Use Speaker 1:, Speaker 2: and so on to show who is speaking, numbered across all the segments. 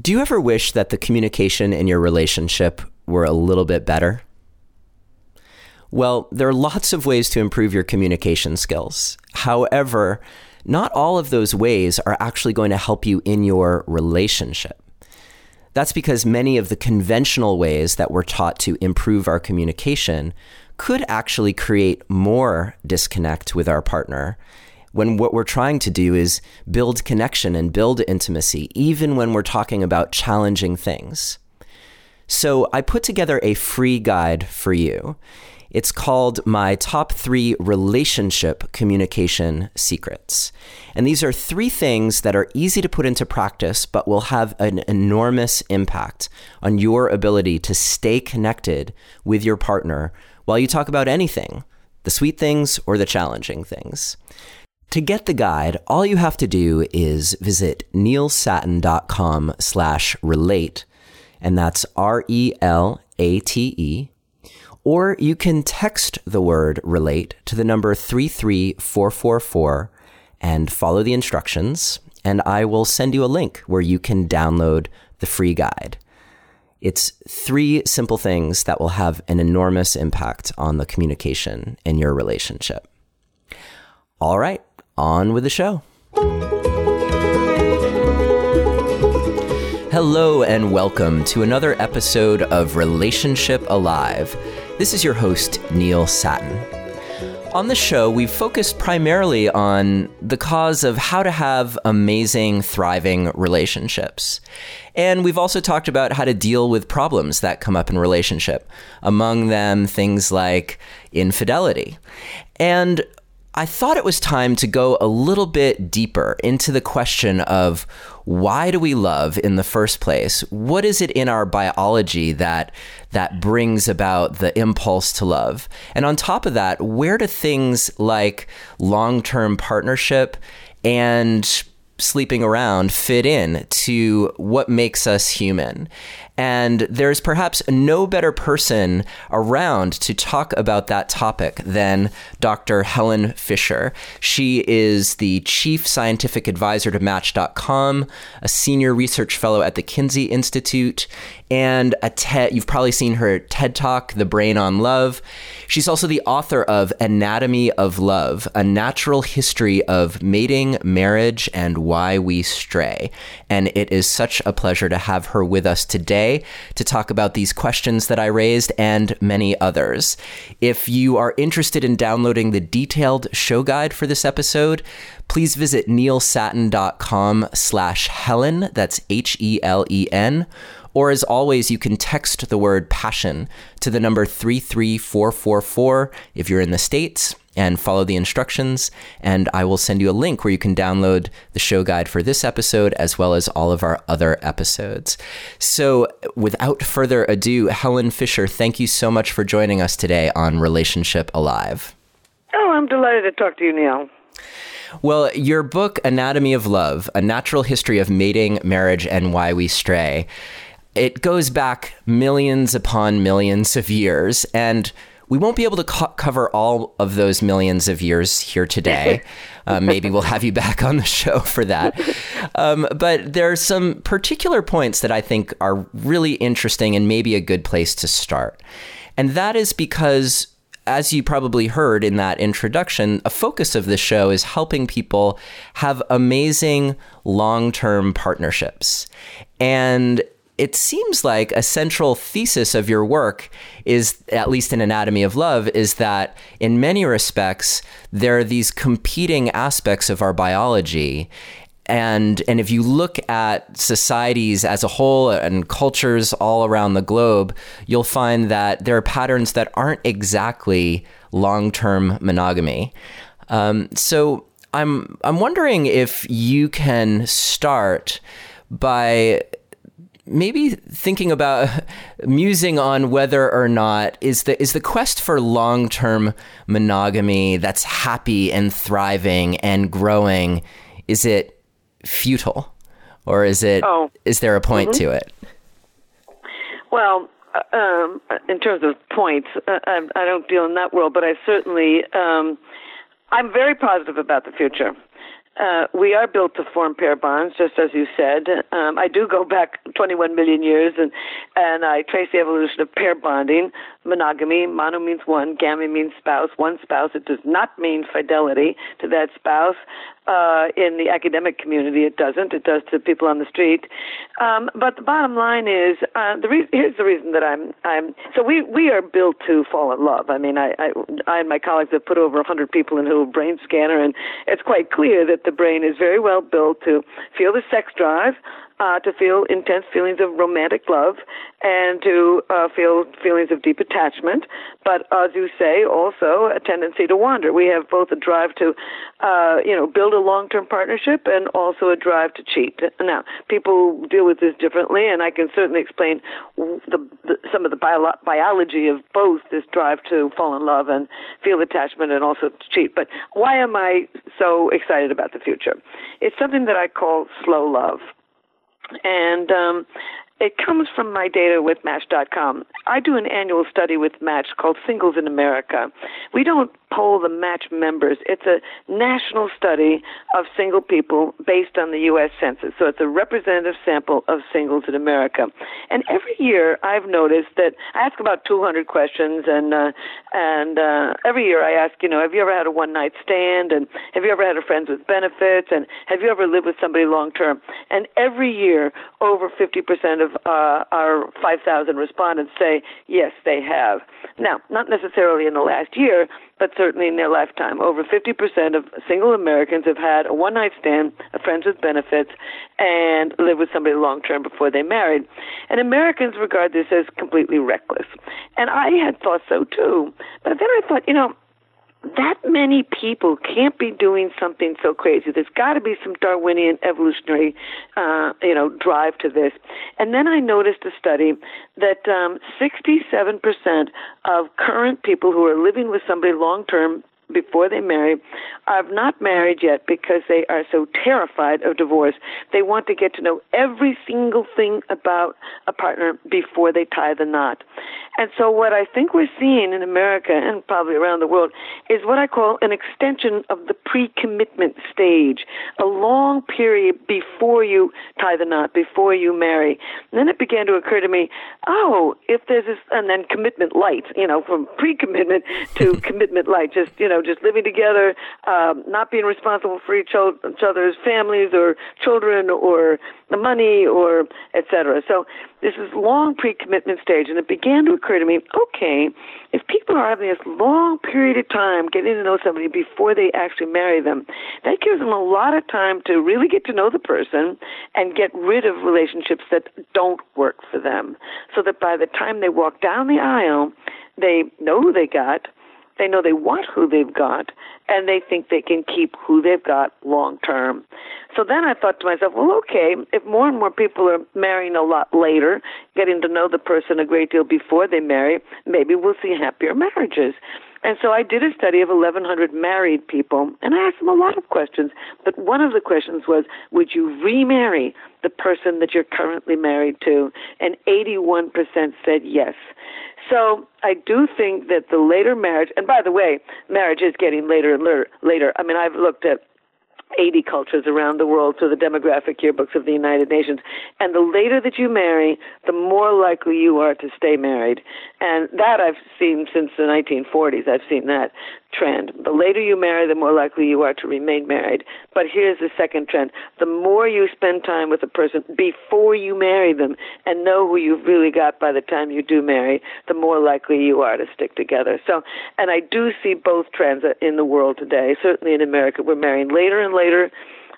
Speaker 1: Do you ever wish that the communication in your relationship were a little bit better? Well, there are lots of ways to improve your communication skills. However, not all of those ways are actually going to help you in your relationship. That's because many of the conventional ways that we're taught to improve our communication could actually create more disconnect with our partner when what we're trying to do is build connection and build intimacy, even when we're talking about challenging things. So I put together a free guide for you. It's called My Top Three Relationship Communication Secrets. And these are three things that are easy to put into practice, but will have an enormous impact on your ability to stay connected with your partner while you talk about anything the sweet things or the challenging things. To get the guide, all you have to do is visit neilsattin.com slash relate, and that's R-E-L-A-T-E, or you can text the word relate to the number 33444 and follow the instructions, and I will send you a link where you can download the free guide. It's three simple things that will have an enormous impact on the communication in your relationship. All right, on with the show. Hello, and welcome to another episode of Relationship Alive. This is your host, Neil Sattin. On the show, we've focused primarily on the cause of how to have amazing, thriving relationships. And we've also talked about how to deal with problems that come up in relationship, among them things like infidelity. And I thought it was time to go a little bit deeper into the question of why do we love in the first place? What is it in our biology that that brings about the impulse to love? And on top of that, where do things like long-term partnership and sleeping around fit in to what makes us human? And there's perhaps no better person around to talk about that topic than Dr. Helen Fisher. She is the chief scientific advisor to Match.com, a senior research fellow at the Kinsey Institute, and a. You've probably seen her TED Talk, The Brain on Love. She's also the author of Anatomy of Love, a natural history of mating, marriage, and why we stray. And it is such a pleasure to have her with us today to talk about these questions that I raised and many others. If you are interested in downloading the detailed show guide for this episode, please visit neilsattin.com slash Helen. That's H E L E N or as always, you can text the word passion to the number 33444 if you're in the States and follow the instructions. And I will send you a link where you can download the show guide for this episode as well as all of our other episodes. So, without further ado, Helen Fisher, thank you so much for joining us today on Relationship Alive.
Speaker 2: Oh, I'm delighted to talk to you, Neil.
Speaker 1: Well, your book, Anatomy of Love A Natural History of Mating, Marriage, and Why We Stray, it goes back millions upon millions of years, and we won't be able to co- cover all of those millions of years here today. Uh, maybe we'll have you back on the show for that. Um, but there are some particular points that I think are really interesting and maybe a good place to start. And that is because, as you probably heard in that introduction, a focus of this show is helping people have amazing long term partnerships. And it seems like a central thesis of your work is, at least in Anatomy of Love, is that in many respects, there are these competing aspects of our biology. And, and if you look at societies as a whole and cultures all around the globe, you'll find that there are patterns that aren't exactly long term monogamy. Um, so I'm, I'm wondering if you can start by maybe thinking about musing on whether or not is the is the quest for long-term monogamy that's happy and thriving and growing is it futile or is it oh. is there a point mm-hmm. to it
Speaker 2: well uh, um, in terms of points uh, I, I, don't deal in that world but i certainly um, i'm very positive about the future uh, we are built to form pair bonds, just as you said. Um, I do go back 21 million years, and and I trace the evolution of pair bonding, monogamy. Mono means one, gamy means spouse, one spouse. It does not mean fidelity to that spouse. Uh, in the academic community, it doesn't. It does to people on the street. Um, but the bottom line is, uh, the re- here's the reason that I'm. I'm. So we we are built to fall in love. I mean, I I, I and my colleagues have put over a 100 people into a brain scanner, and it's quite clear that the brain is very well built to feel the sex drive, uh, to feel intense feelings of romantic love and to uh, feel feelings of deep attachment, but as you say, also a tendency to wander. We have both a drive to, uh, you know, build a long-term partnership and also a drive to cheat. Now, people deal with this differently, and I can certainly explain the, the, some of the bio- biology of both this drive to fall in love and feel attachment and also to cheat. But why am I so excited about the future? It's something that I call slow love and um, it comes from my data with Match.com. I do an annual study with Match called Singles in America. We don't poll the Match members. It's a national study of single people based on the U.S. Census. So it's a representative sample of singles in America. And every year I've noticed that I ask about 200 questions, and uh, and uh, every year I ask, you know, have you ever had a one night stand, and have you ever had a friends with benefits, and have you ever lived with somebody long term? And every year, over 50% of uh, our 5,000 respondents say yes, they have. Now, not necessarily in the last year, but certainly in their lifetime. Over 50% of single Americans have had a one night stand, a friends with benefits, and lived with somebody long term before they married. And Americans regard this as completely reckless. And I had thought so too. But then I thought, you know, that many people can't be doing something so crazy. There's got to be some Darwinian evolutionary, uh, you know, drive to this. And then I noticed a study that um, 67% of current people who are living with somebody long term before they marry are not married yet because they are so terrified of divorce. They want to get to know every single thing about a partner before they tie the knot. And so what I think we're seeing in America and probably around the world is what I call an extension of the pre-commitment stage, a long period before you tie the knot, before you marry. And then it began to occur to me, oh, if there's this, and then commitment light, you know, from pre-commitment to commitment light, just, you know, just living together, um, not being responsible for each, each other's families or children or the money or etc. So this is long pre-commitment stage, and it began to occur to me, okay, if people are having this long period of time getting to know somebody before they actually marry them, that gives them a lot of time to really get to know the person and get rid of relationships that don't work for them, so that by the time they walk down the aisle, they know who they got they know they want who they've got, and they think they can keep who they've got long term. So then I thought to myself, well, okay, if more and more people are marrying a lot later, getting to know the person a great deal before they marry, maybe we'll see happier marriages. And so I did a study of 1,100 married people, and I asked them a lot of questions. But one of the questions was, would you remarry the person that you're currently married to? And 81% said yes. So I do think that the later marriage, and by the way, marriage is getting later and later. later. I mean, I've looked at 80 cultures around the world through the demographic yearbooks of the United Nations. And the later that you marry, the more likely you are to stay married. And that I've seen since the 1940s. I've seen that trend. The later you marry, the more likely you are to remain married. But here's the second trend. The more you spend time with a person before you marry them and know who you've really got by the time you do marry, the more likely you are to stick together. So, and I do see both trends in the world today. Certainly in America, we're marrying later and later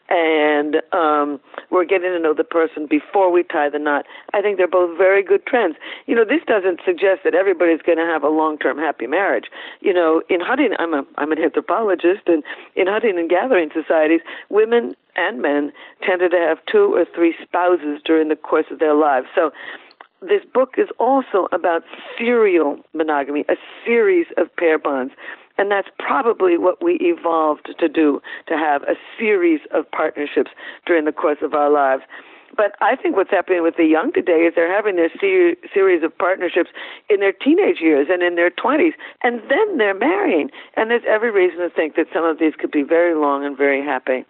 Speaker 2: and um, we're getting to know the person before we tie the knot. I think they're both very good trends. You know, this doesn't suggest that everybody's going to have a long-term happy marriage. You know, in hunting, I'm a I'm an anthropologist, and in hunting and gathering societies, women and men tended to have two or three spouses during the course of their lives. So this book is also about serial monogamy, a series of pair bonds. And that's probably what we evolved to do, to have a series of partnerships during the course of our lives. But I think what's happening with the young today is they're having this ser- series of partnerships in their teenage years and in their 20s, and then they're marrying. And there's every reason to think that some of these could be very long and very happy.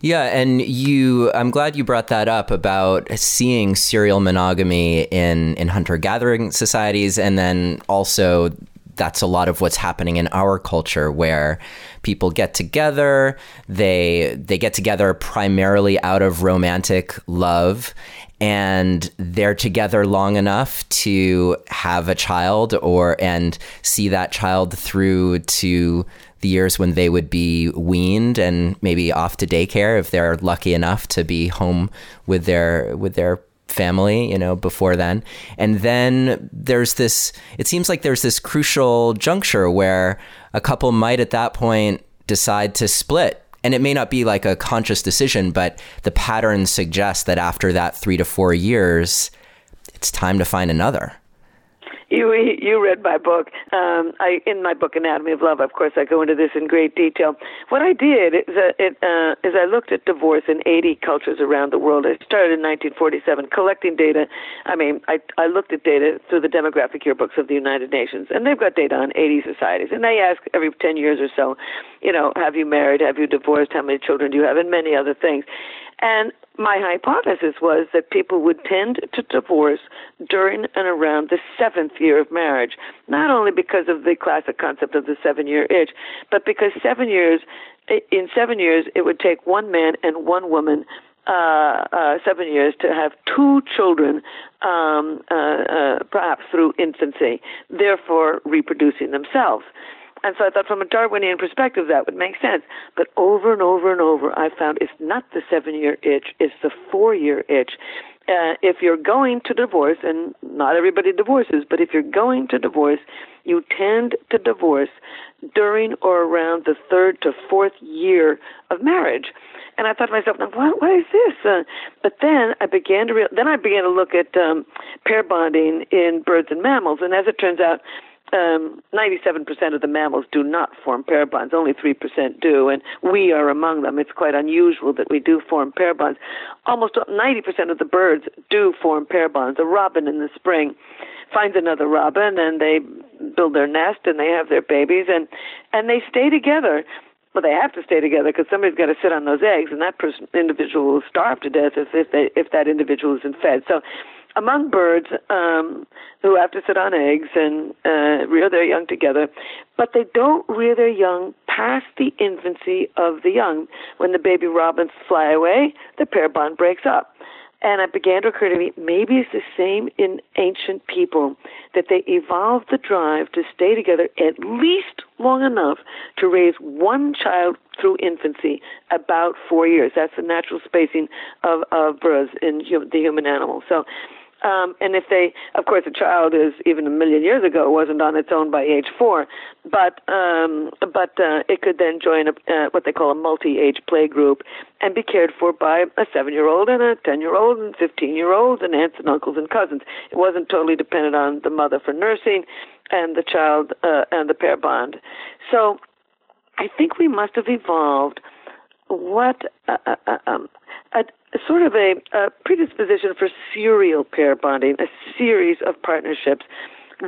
Speaker 1: Yeah, and you I'm glad you brought that up about seeing serial monogamy in in hunter-gathering societies and then also that's a lot of what's happening in our culture where people get together they they get together primarily out of romantic love and they're together long enough to have a child or and see that child through to the years when they would be weaned and maybe off to daycare if they're lucky enough to be home with their with their family, you know, before then. And then there's this it seems like there's this crucial juncture where a couple might at that point decide to split and it may not be like a conscious decision, but the pattern suggests that after that three to four years, it's time to find another.
Speaker 2: You you read my book. Um, I in my book Anatomy of Love. Of course, I go into this in great detail. What I did is uh, it, uh, is I looked at divorce in 80 cultures around the world. I started in 1947 collecting data. I mean, I I looked at data through the demographic yearbooks of the United Nations, and they've got data on 80 societies. And they ask every 10 years or so, you know, have you married? Have you divorced? How many children do you have? And many other things. And my hypothesis was that people would tend to divorce during and around the seventh year of marriage, not only because of the classic concept of the seven year itch, but because seven years, in seven years, it would take one man and one woman uh, uh, seven years to have two children, um, uh, uh, perhaps through infancy, therefore reproducing themselves. And so I thought from a Darwinian perspective that would make sense. But over and over and over, I found it's not the seven year itch, it's the four year itch. Uh, if you're going to divorce, and not everybody divorces, but if you're going to divorce, you tend to divorce during or around the third to fourth year of marriage. And I thought to myself, what, what is this? Uh, but then I began to real, then I began to look at um, pair bonding in birds and mammals, and as it turns out, um, 97% of the mammals do not form pair bonds. Only 3% do, and we are among them. It's quite unusual that we do form pair bonds. Almost 90% of the birds do form pair bonds. A robin in the spring finds another robin, and they build their nest, and they have their babies, and and they stay together. Well, they have to stay together because somebody's got to sit on those eggs, and that person, individual will starve to death if if, they, if that individual isn't fed. So among birds um, who have to sit on eggs and uh, rear their young together, but they don't rear their young past the infancy of the young. When the baby robins fly away, the pair bond breaks up. And it began to occur to me maybe it's the same in ancient people, that they evolved the drive to stay together at least long enough to raise one child through infancy, about four years. That's the natural spacing of, of births in the human animal. So um, and if they, of course, a child is even a million years ago wasn't on its own by age four, but um, but uh, it could then join a, uh, what they call a multi-age play group and be cared for by a seven-year-old and a ten-year-old and fifteen-year-olds and aunts and uncles and cousins. It wasn't totally dependent on the mother for nursing and the child uh, and the pair bond. So I think we must have evolved what uh, uh, uh um, a, sort of a, a predisposition for serial pair bonding, a series of partnerships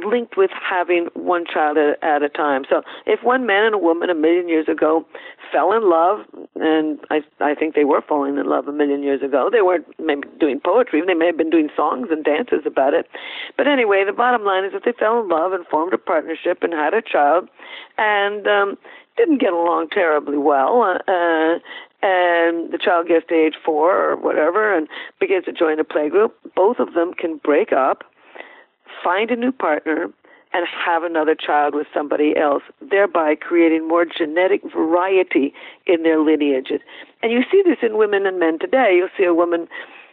Speaker 2: linked with having one child at, at, a time. So if one man and a woman a million years ago fell in love, and I I think they were falling in love a million years ago. They weren't maybe doing poetry. They may have been doing songs and dances about it. But anyway, the bottom line is that they fell in love and formed a partnership and had a child, and um, didn't get along terribly well. Uh, and the child gets to age four or whatever and begins to join a playgroup, both of them can break up, find a new partner, and have another child with somebody else, thereby creating more genetic variety in their lineages. And you see this in women and men today. You'll see a woman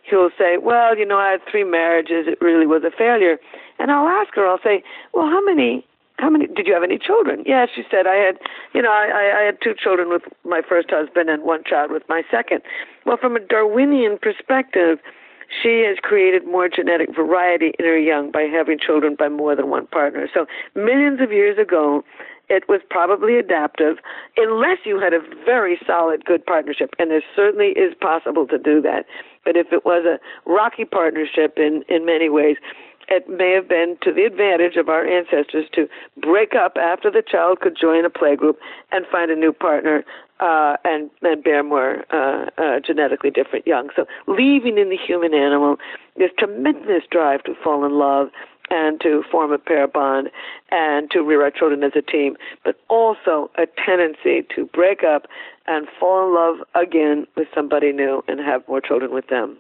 Speaker 2: who'll say, Well, you know, I had three marriages, it really was a failure. And I'll ask her, I'll say, Well, how many how many did you have any children? Yeah she said i had you know i i had two children with my first husband and one child with my second. Well from a darwinian perspective she has created more genetic variety in her young by having children by more than one partner. So millions of years ago it was probably adaptive unless you had a very solid good partnership and there certainly is possible to do that. But if it was a rocky partnership in in many ways it may have been to the advantage of our ancestors to break up after the child could join a playgroup and find a new partner uh, and, and bear more uh, uh, genetically different young. So, leaving in the human animal this tremendous drive to fall in love and to form a pair bond and to rear our children as a team, but also a tendency to break up and fall in love again with somebody new and have more children with them.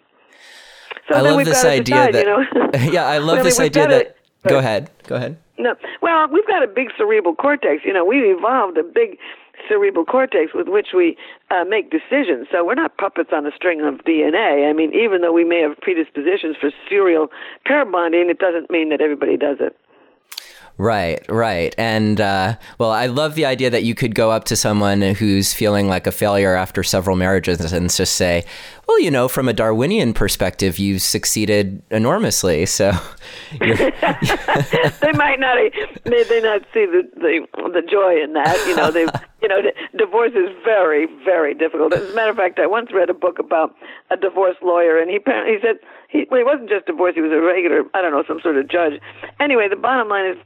Speaker 1: So I love this idea decide, that. You know? yeah, I love well, this I mean, idea that. Go ahead. Go ahead.
Speaker 2: No, well, we've got a big cerebral cortex. You know, we've evolved a big cerebral cortex with which we uh, make decisions. So we're not puppets on a string of DNA. I mean, even though we may have predispositions for serial pair bonding, it doesn't mean that everybody does it.
Speaker 1: Right, right. And uh, well, I love the idea that you could go up to someone who's feeling like a failure after several marriages and just say, well, you know, from a Darwinian perspective, you've succeeded enormously. So
Speaker 2: they might not, may they not see the, the, the joy in that. You know, they, you know, divorce is very, very difficult. As a matter of fact, I once read a book about a divorce lawyer, and he he said he well, he wasn't just divorced; he was a regular, I don't know, some sort of judge. Anyway, the bottom line is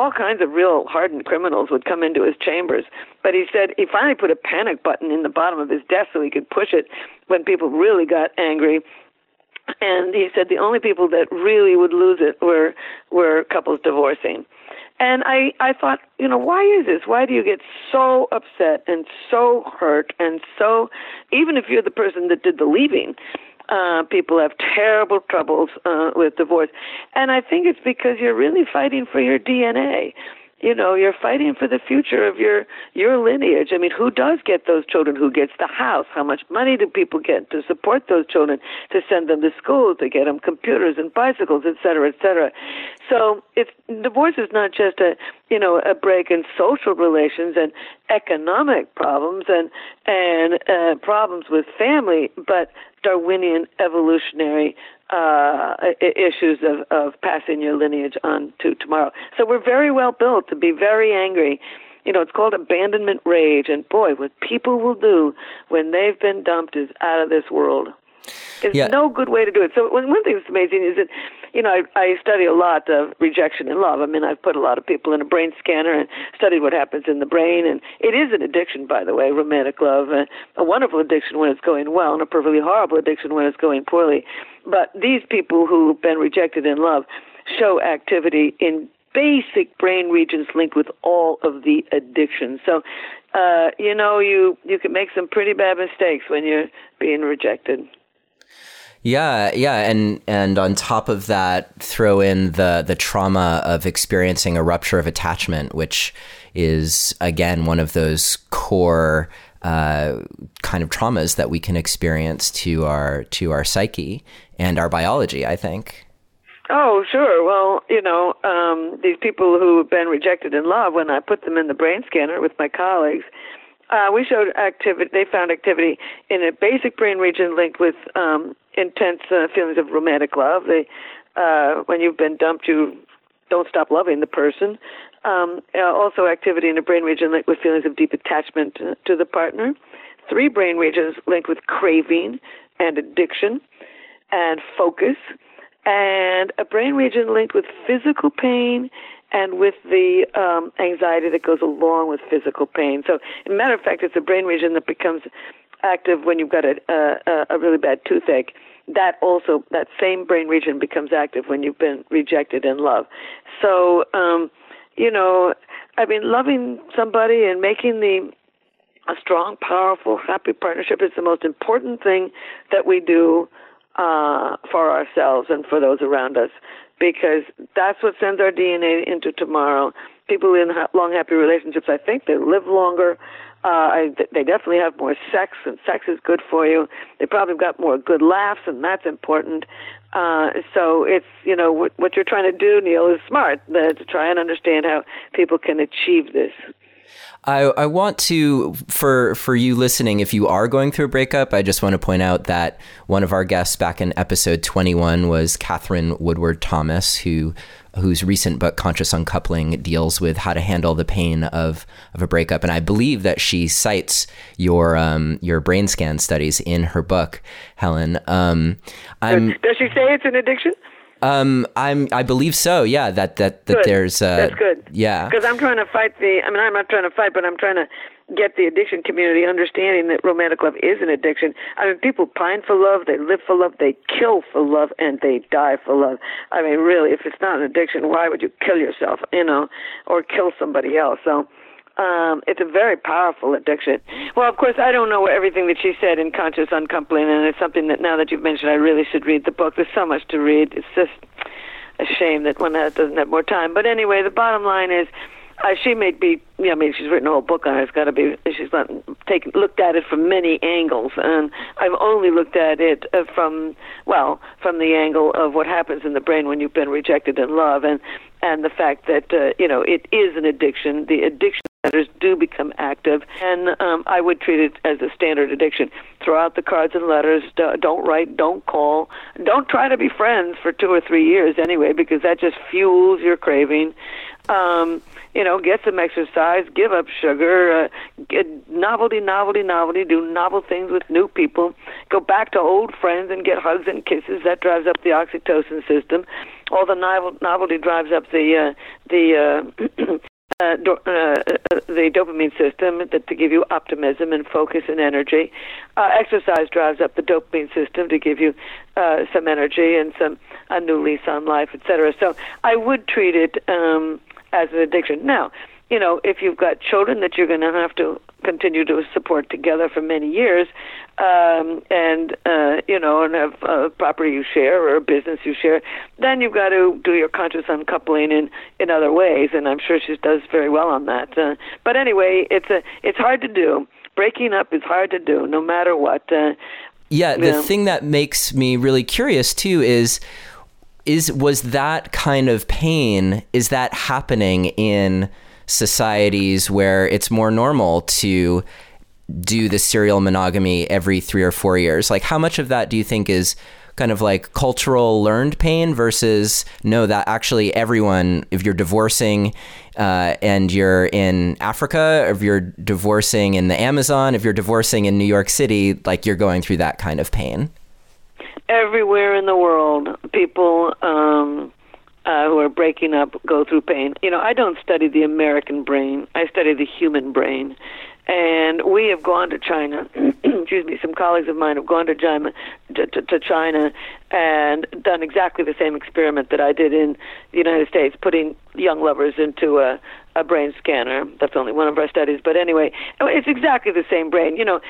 Speaker 2: all kinds of real hardened criminals would come into his chambers. But he said he finally put a panic button in the bottom of his desk so he could push it when people really got angry. And he said the only people that really would lose it were were couples divorcing. And I I thought, you know, why is this? Why do you get so upset and so hurt and so even if you're the person that did the leaving, uh, people have terrible troubles uh, with divorce. And I think it's because you're really fighting for your DNA you know you're fighting for the future of your your lineage. I mean who does get those children? Who gets the house? How much money do people get to support those children to send them to school to get them computers and bicycles et cetera et cetera? So it's divorce is not just a you know a break in social relations and economic problems and and uh, problems with family but darwinian evolutionary uh, issues of, of passing your lineage on to tomorrow. So we're very well built to be very angry. You know, it's called abandonment rage, and boy, what people will do when they've been dumped is out of this world. There's yeah. no good way to do it. So one, one thing that's amazing is that, you know, I, I study a lot of rejection and love. I mean, I've put a lot of people in a brain scanner and studied what happens in the brain. And it is an addiction, by the way, romantic love. Uh, a wonderful addiction when it's going well, and a perfectly horrible addiction when it's going poorly. But these people who've been rejected in love show activity in basic brain regions linked with all of the addictions. So, uh, you know, you you can make some pretty bad mistakes when you're being rejected.
Speaker 1: Yeah, yeah, and and on top of that, throw in the the trauma of experiencing a rupture of attachment, which is again one of those core uh, kind of traumas that we can experience to our to our psyche and our biology. I think.
Speaker 2: Oh, sure. Well, you know, um, these people who have been rejected in love, when I put them in the brain scanner with my colleagues, uh, we showed activity. They found activity in a basic brain region linked with um, intense uh, feelings of romantic love. They, uh, when you've been dumped, you don't stop loving the person. Um, uh, also, activity in a brain region linked with feelings of deep attachment to, to the partner. Three brain regions linked with craving and addiction and focus, and a brain region linked with physical pain and with the um, anxiety that goes along with physical pain. So, matter of fact, it's a brain region that becomes active when you've got a, a, a really bad toothache. That also, that same brain region becomes active when you've been rejected in love. So, um, you know, I mean, loving somebody and making the a strong, powerful, happy partnership is the most important thing that we do uh, for ourselves and for those around us because that's what sends our DNA into tomorrow. People in long, happy relationships, I think they live longer. Uh, I, they definitely have more sex, and sex is good for you. They probably got more good laughs, and that's important. Uh, so it's you know what, what you're trying to do, Neil, is smart uh, to try and understand how people can achieve this.
Speaker 1: I, I want to for for you listening, if you are going through a breakup, I just want to point out that one of our guests back in episode 21 was Katherine Woodward Thomas, who whose recent book Conscious Uncoupling deals with how to handle the pain of of a breakup, and I believe that she cites your um, your brain scan studies in her book, Helen. Um,
Speaker 2: Does she say it's an addiction?
Speaker 1: Um, I'm. I believe so. Yeah. That that that
Speaker 2: Good.
Speaker 1: there's. Uh,
Speaker 2: That's good.
Speaker 1: Yeah.
Speaker 2: Because I'm trying to fight the. I mean, I'm not trying to fight, but I'm trying to get the addiction community understanding that romantic love is an addiction. I mean, people pine for love, they live for love, they kill for love, and they die for love. I mean, really, if it's not an addiction, why would you kill yourself? You know, or kill somebody else? So. Um, it's a very powerful addiction. Well, of course, I don't know everything that she said in Conscious Uncoupling, and it's something that now that you've mentioned, I really should read the book. There's so much to read. It's just a shame that one doesn't have more time. But anyway, the bottom line is, uh, she may be. Yeah, I mean, she's written a whole book on it. It's got to be. She's not taken looked at it from many angles, and I've only looked at it uh, from well, from the angle of what happens in the brain when you've been rejected in love, and and the fact that uh, you know it is an addiction. The addiction centers do become active, and um, I would treat it as a standard addiction. Throw out the cards and letters. Don't write. Don't call. Don't try to be friends for two or three years anyway, because that just fuels your craving. Um, you know, get some exercise, give up sugar, uh, get novelty, novelty, novelty, do novel things with new people, go back to old friends and get hugs and kisses. That drives up the oxytocin system. All the novel, novelty drives up the uh, the uh, uh, do, uh, uh, the dopamine system that to give you optimism and focus and energy. Uh, exercise drives up the dopamine system to give you uh, some energy and some a new lease on life, etc. So I would treat it um, as an addiction. Now, you know, if you've got children that you're going to have to continue to support together for many years, um, and uh, you know, and have a property you share or a business you share, then you've got to do your conscious uncoupling in in other ways. And I'm sure she does very well on that. Uh, but anyway, it's a it's hard to do. Breaking up is hard to do, no matter what. Uh,
Speaker 1: yeah, the thing that makes me really curious too is is was that kind of pain is that happening in societies where it's more normal to do the serial monogamy every 3 or 4 years? Like how much of that do you think is kind of like cultural learned pain versus no that actually everyone if you're divorcing uh, and you're in Africa if you're divorcing in the Amazon if you're divorcing in New York City like you're going through that kind of pain?
Speaker 2: Everywhere in the world, people um, uh, who are breaking up go through pain. You know, I don't study the American brain; I study the human brain. And we have gone to China. excuse me. Some colleagues of mine have gone to China, to, to, to China, and done exactly the same experiment that I did in the United States, putting young lovers into a a brain scanner. That's only one of our studies, but anyway, it's exactly the same brain. You know,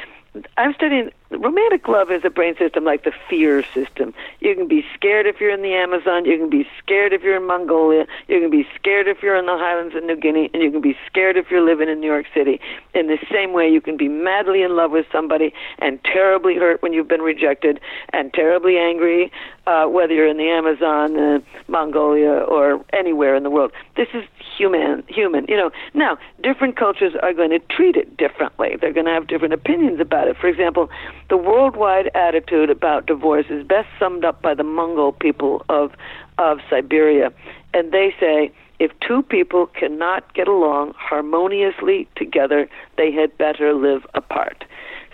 Speaker 2: I'm studying romantic love is a brain system like the fear system. You can be scared if you're in the Amazon, you can be scared if you're in Mongolia, you can be scared if you're in the highlands of New Guinea, and you can be scared if you're living in New York City. In the same way, you can be madly in love with somebody and terribly hurt when you've been rejected and terribly angry, uh, whether you're in the Amazon, uh, Mongolia, or anywhere in the world. This is human, human. You know, now different cultures are going to treat it differently. They're going to have different opinions about it. For example, the worldwide attitude about divorce is best summed up by the Mongol people of of Siberia, and they say if two people cannot get along harmoniously together, they had better live apart.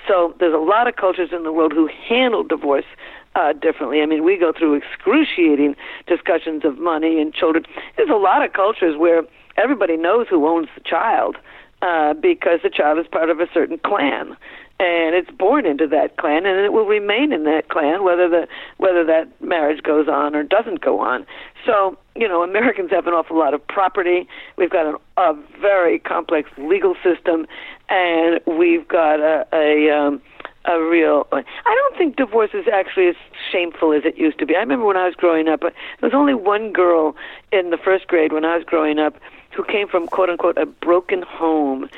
Speaker 2: So there's a lot of cultures in the world who handle divorce uh, differently. I mean, we go through excruciating discussions of money and children. There's a lot of cultures where everybody knows who owns the child uh, because the child is part of a certain clan and it's born into that clan and it will remain in that clan whether the whether that marriage goes on or doesn't go on so you know americans have an awful lot of property we've got a, a very complex legal system and we've got a a um a real I don't think divorce is actually as shameful as it used to be. I remember when I was growing up, there was only one girl in the first grade when I was growing up who came from quote unquote a broken home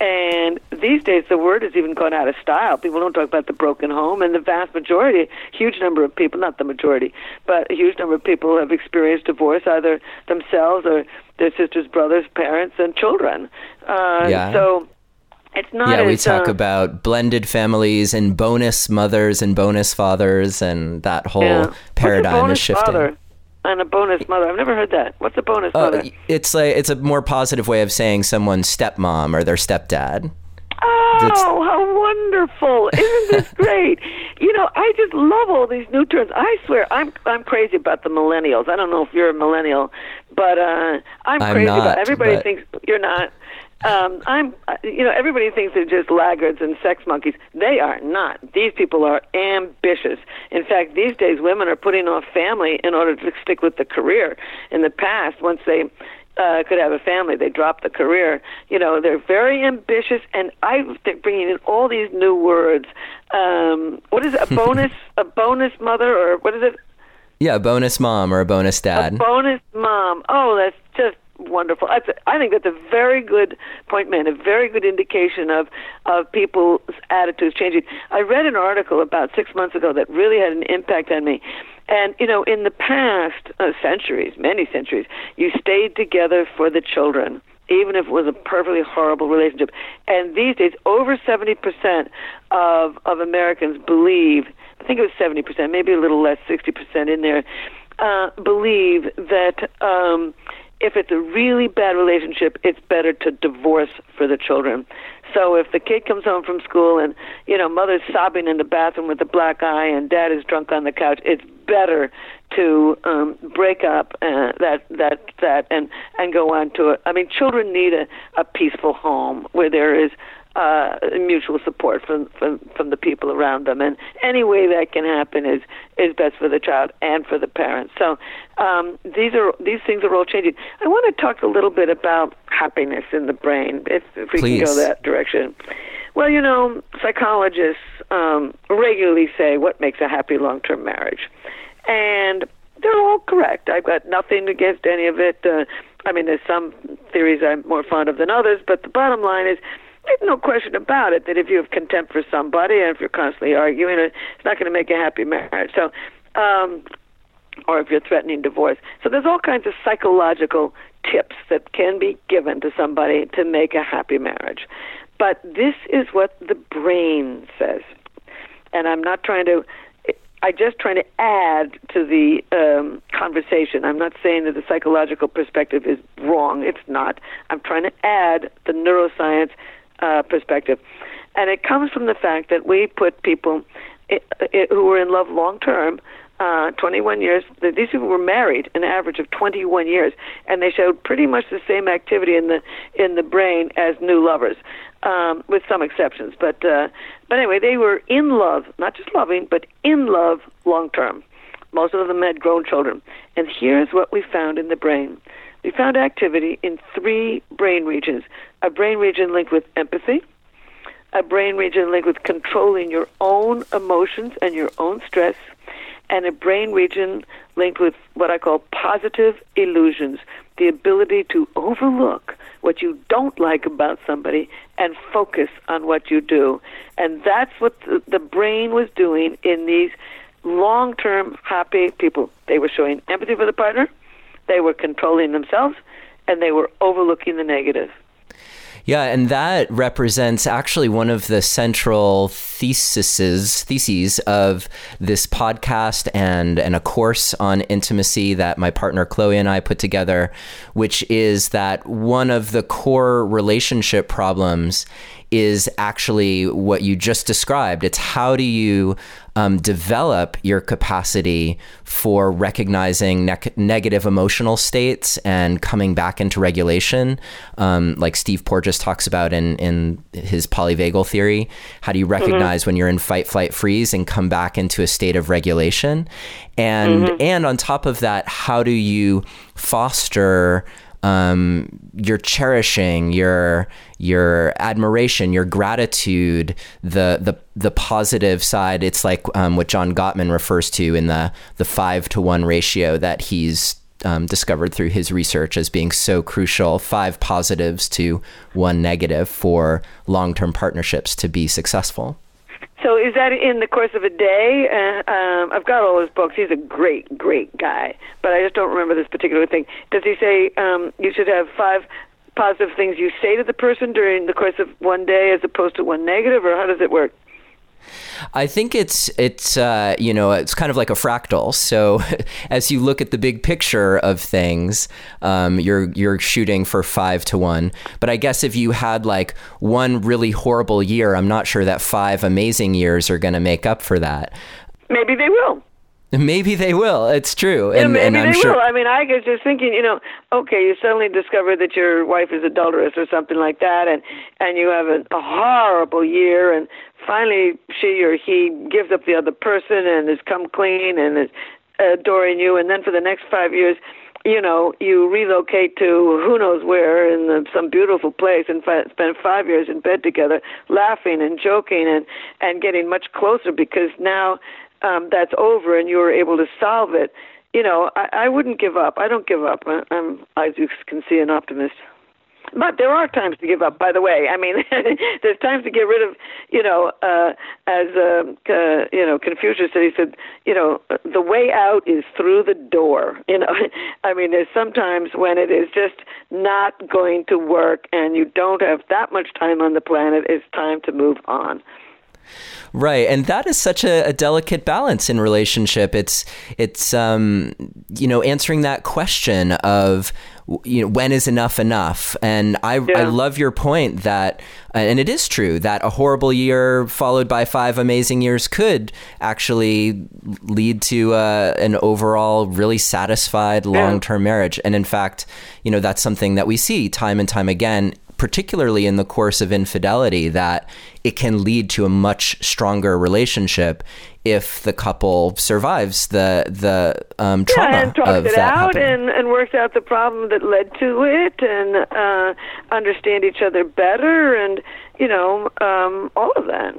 Speaker 2: and these days, the word has even gone out of style. People don't talk about the broken home, and the vast majority, huge number of people, not the majority, but a huge number of people have experienced divorce, either themselves or their sisters, brothers, parents, and children. Uh,
Speaker 1: Yeah.
Speaker 2: So it's not.
Speaker 1: yeah, we talk
Speaker 2: uh,
Speaker 1: about blended families and bonus mothers and bonus fathers, and that whole
Speaker 2: yeah.
Speaker 1: Paradigm is shifting.
Speaker 2: Father and a bonus mother. I've never heard that. What's a bonus
Speaker 1: Uh,
Speaker 2: mother?
Speaker 1: it's like it's a more positive way of saying someone's stepmom or their stepdad.
Speaker 2: Oh, Oh, how wonderful! Isn't this great? you know, I just love all these new terms. I swear, I'm I'm crazy about the millennials. I don't know if you're a millennial, but uh, I'm,
Speaker 1: I'm
Speaker 2: crazy
Speaker 1: not,
Speaker 2: about. Everybody
Speaker 1: but-
Speaker 2: thinks you're not. Um, I'm, uh, you know, everybody thinks they're just laggards and sex monkeys. They are not. These people are ambitious. In fact, these days women are putting off family in order to stick with the career. In the past, once they uh, could have a family, they dropped the career. You know, they're very ambitious, and I think bringing in all these new words. Um, what is it? A bonus? a bonus mother, or what is it?
Speaker 1: Yeah, a bonus mom or a bonus
Speaker 2: A
Speaker 1: dad.
Speaker 2: bonus mom. Oh, that's just wonderful. That's a, I think that's a very good point, man. A very good indication of of people's attitudes changing. I read an article about six months ago that really had an impact on me. And you know, in the past uh, centuries, many centuries, you stayed together for the children even if it was a perfectly horrible relationship. And these days, over 70% of, of Americans believe, I think it was 70%, maybe a little less, 60% in there, uh, believe that um, if it's a really bad relationship, it's better to divorce for the children. So if the kid comes home from school and you know mother's sobbing in the bathroom with a black eye and dad is drunk on the couch, it's better to um, break up uh, that that that and and go on to it. I mean, children need a, a peaceful home where there is uh, mutual support from, from from the people around them, and any way that can happen is is best for the child and for the parents. So um, these are these things are all changing. I want to talk a little bit about happiness in the brain, if, if we can go that direction. Well, you know, psychologists um, regularly say what makes a happy long-term marriage, and they're all correct. I've got nothing against any of it. Uh, I mean, there's some theories I'm more fond of than others, but the bottom line is there's no question about it that if you have contempt for somebody and if you're constantly arguing, it's not going to make a happy marriage. So, um, or if you're threatening divorce. So there's all kinds of psychological tips that can be given to somebody to make a happy marriage. But this is what the brain says. And I'm not trying to I just trying to add to the um, conversation. I'm not saying that the psychological perspective is wrong. It's not. I'm trying to add the neuroscience uh, perspective, and it comes from the fact that we put people i i who were in love long term. Uh, 21 years. These people were married an average of 21 years, and they showed pretty much the same activity in the in the brain as new lovers, um, with some exceptions. But uh, but anyway, they were in love, not just loving, but in love long term. Most of them had grown children. And here's what we found in the brain. We found activity in three brain regions. A brain region linked with empathy, a brain region linked with controlling your own emotions and your own stress, and a brain region linked with what I call positive illusions, the ability to overlook what you don't like about somebody and focus on what you do. And that's what the, brain was doing in these long term happy people. They were showing empathy for the partner, they were controlling themselves, and they were overlooking the negative.
Speaker 1: Yeah, and that represents actually one of the central theses theses of this podcast and and a course on intimacy that my partner Chloe and I put together, which is that one of the core relationship problems is actually what you just described. It's how do you um, develop your capacity for recognizing neg- negative emotional states and coming back into regulation, um, like Steve Porges talks about in in his polyvagal theory. How do you recognize when you're in fight, flight, freeze and come back into a state of regulation? And and on top of that, how do you foster um, your cherishing, your your admiration, your gratitude, the the the positive side. It's like um, what John Gottman refers to in the the five to one ratio that he's um, discovered through his research as being so crucial. Five positives to one negative for long term partnerships to be successful.
Speaker 2: So is that in the course of a day? Uh, um, I've got all his books. He's a great, great guy, but I just don't remember this particular thing. Does he say um, you should have five positive things you say to the person during the course of one day, as opposed to one negative, or how does it work?
Speaker 1: I think it's it's uh, you know it's kind of like a fractal. So as you look at the big picture of things, um, you're you're shooting for five to one. But I guess if you had like one really horrible year, I'm not sure that five amazing years are going to make up for that.
Speaker 2: Maybe they will.
Speaker 1: Maybe they will. It's true,
Speaker 2: and,
Speaker 1: yeah,
Speaker 2: maybe
Speaker 1: and I'm
Speaker 2: they
Speaker 1: sure.
Speaker 2: will. I mean, I was just thinking, you know, okay, you suddenly discover that your wife is adulterous or something like that, and and you have a, a horrible year, and finally she or he gives up the other person and has come clean and is adoring you, and then for the next five years, you know, you relocate to who knows where in the, some beautiful place and fi- spend five years in bed together, laughing and joking and and getting much closer because now um, that's over and you were able to solve it, you know, I, I wouldn't give up. I don't give up. I, I'm, as you can see, an optimist. But there are times to give up. By the way, I mean, there's times to get rid of, you know, uh, as uh, uh, you know, Confucius said. He said, you know, the way out is through the door. You know, I mean, there's sometimes when it is just not going to work, and you don't have that much time on the planet. It's time to move on.
Speaker 1: Right, and that is such a, a, delicate balance in relationship. It's it's um, you know answering that question of you know when is enough enough, and I yeah. I love your point that and it is true that a horrible year followed by five amazing years could actually lead to uh, an overall really satisfied long term yeah. marriage, and in fact, you know that's something that we see time and time again particularly in the course of infidelity, that it can lead to a much stronger relationship if the couple survives the the um, trauma
Speaker 2: yeah, and talks
Speaker 1: of
Speaker 2: it out and, and works out the problem that led to it, and uh, understand each other better, and you know um, all of that.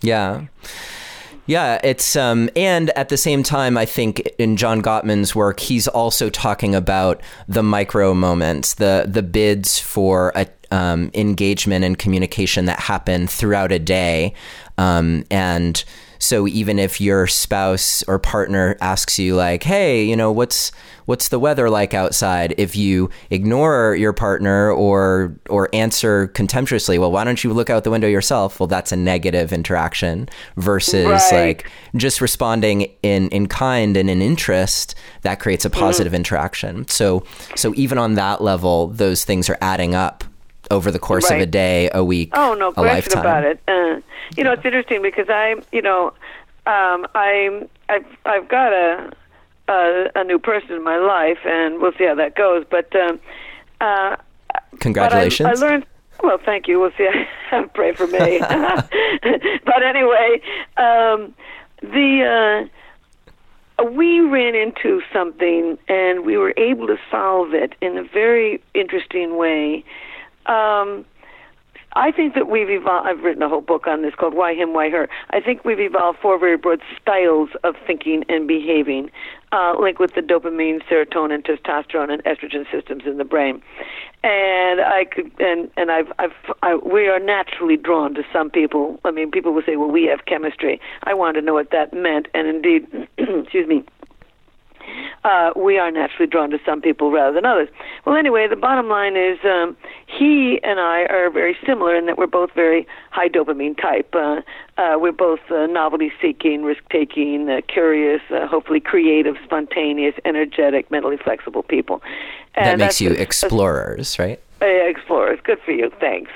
Speaker 1: Yeah. Yeah, it's um, and at the same time, I think in John Gottman's work, he's also talking about the micro moments, the the bids for a um, engagement and communication that happen throughout a day, um, and so even if your spouse or partner asks you like, "Hey, you know, what's what's the weather like outside?" If you ignore your partner or or answer contemptuously, "Well, why don't you look out the window yourself?" Well, that's a negative interaction versus
Speaker 2: right.
Speaker 1: like just responding in in kind and in interest that creates a mm-hmm. positive mm. interaction. So so even on that level, those things are adding up over the course
Speaker 2: right.
Speaker 1: of a day, a week,
Speaker 2: oh no
Speaker 1: a
Speaker 2: question
Speaker 1: lifetime.
Speaker 2: about it. Uh, you know, it's interesting because I, you know, um, I I've I've got a, a a new person in my life, and we'll see how that goes. But um, uh,
Speaker 1: congratulations!
Speaker 2: I, I learned. Well, thank you. We'll see. Pray for me. but anyway, um, the. Uh, we ran into something and we were able to solve it in a very interesting way um, I think that we've evolved. I've written a whole book on this called "Why Him, Why Her." I think we've evolved four very broad styles of thinking and behaving, uh, linked with the dopamine, serotonin, testosterone, and estrogen systems in the brain. And I could, and and I've, I've, I, we are naturally drawn to some people. I mean, people will say, "Well, we have chemistry." I wanted to know what that meant, and indeed, excuse me uh, we are naturally drawn to some people rather than others. Well, anyway, the bottom line is um, he and I are very similar in that we're both very high dopamine type. Uh, uh, we're both uh, novelty seeking, risk taking, uh, curious, uh, hopefully creative, spontaneous, energetic, mentally flexible people.
Speaker 1: And that makes you explorers, right?
Speaker 2: Uh, explorers. Good for you. Thanks.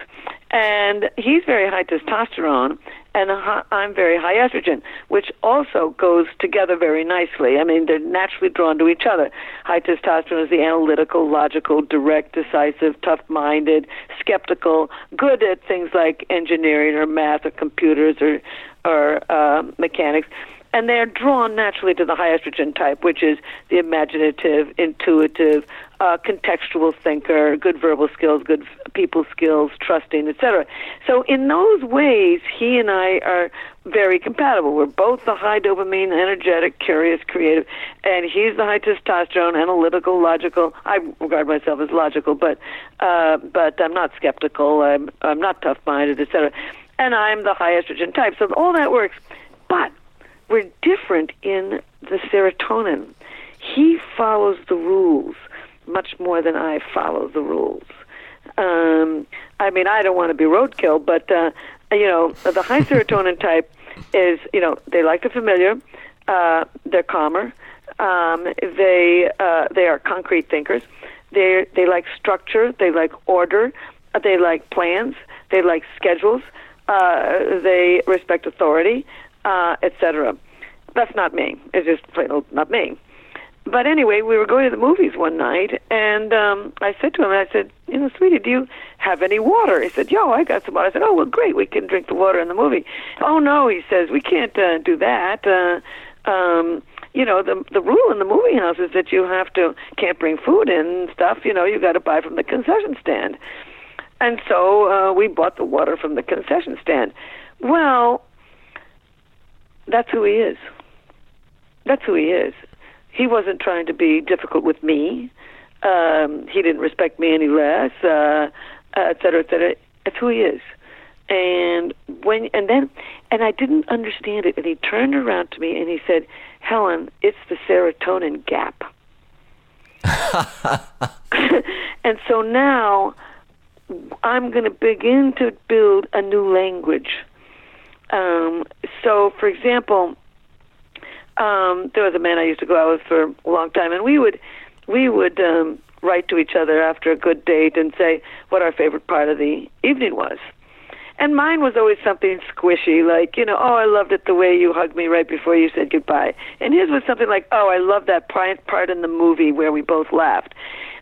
Speaker 2: And he's very high testosterone, and I'm very high estrogen, which also goes together very nicely. I mean, they're naturally drawn to each other. High testosterone is the analytical, logical, direct, decisive, tough-minded, skeptical, good at things like engineering or math or computers or or uh, mechanics and they're drawn naturally to the high estrogen type, which is the imaginative, intuitive, uh, contextual thinker, good verbal skills, good people skills, trusting, etc. So in those ways, he and I are very compatible. We're both the high dopamine, energetic, curious, creative, and he's the high testosterone, analytical, logical. I regard myself as logical, but uh, but I'm not skeptical. I'm I'm not tough-minded, etc. And I'm the high estrogen type. So all that works, but we're different in the serotonin. He follows the rules much more than I follow the rules. Um, I mean, I don't want to be roadkill, but uh, you know, the high serotonin type is, you know, they like the familiar, uh, they're calmer, um, they uh, they are concrete thinkers, they they like structure, they like order, uh, they like plans, they like schedules, uh, they respect authority, uh, etc. That's not me. It's just plain old not me. But anyway, we were going to the movies one night, and um, I said to him, I said, you know, sweetie, do you have any water? He said, yo, I got some water. I said, oh, well, great, we can drink the water in the movie. Oh, no, he says, we can't uh, do that. Uh, um, you know, the the rule in the movie house is that you have to can't bring food in and stuff. You know, you got to buy from the concession stand. And so uh, we bought the water from the concession stand. Well, that's who he is. That's who he is. He wasn't trying to be difficult with me. Um, he didn't respect me any less, uh, et cetera, et cetera. That's who he is. And when and then and I didn't understand it. And he turned around to me and he said, "Helen, it's the serotonin gap." and so now I'm going to begin to build a new language. Um, so, for example, um, there was a man I used to go out with for a long time, and we would we would um, write to each other after a good date and say what our favorite part of the evening was. And mine was always something squishy, like, you know, oh, I loved it the way you hugged me right before you said goodbye. And his was something like, oh, I love that part in the movie where we both laughed.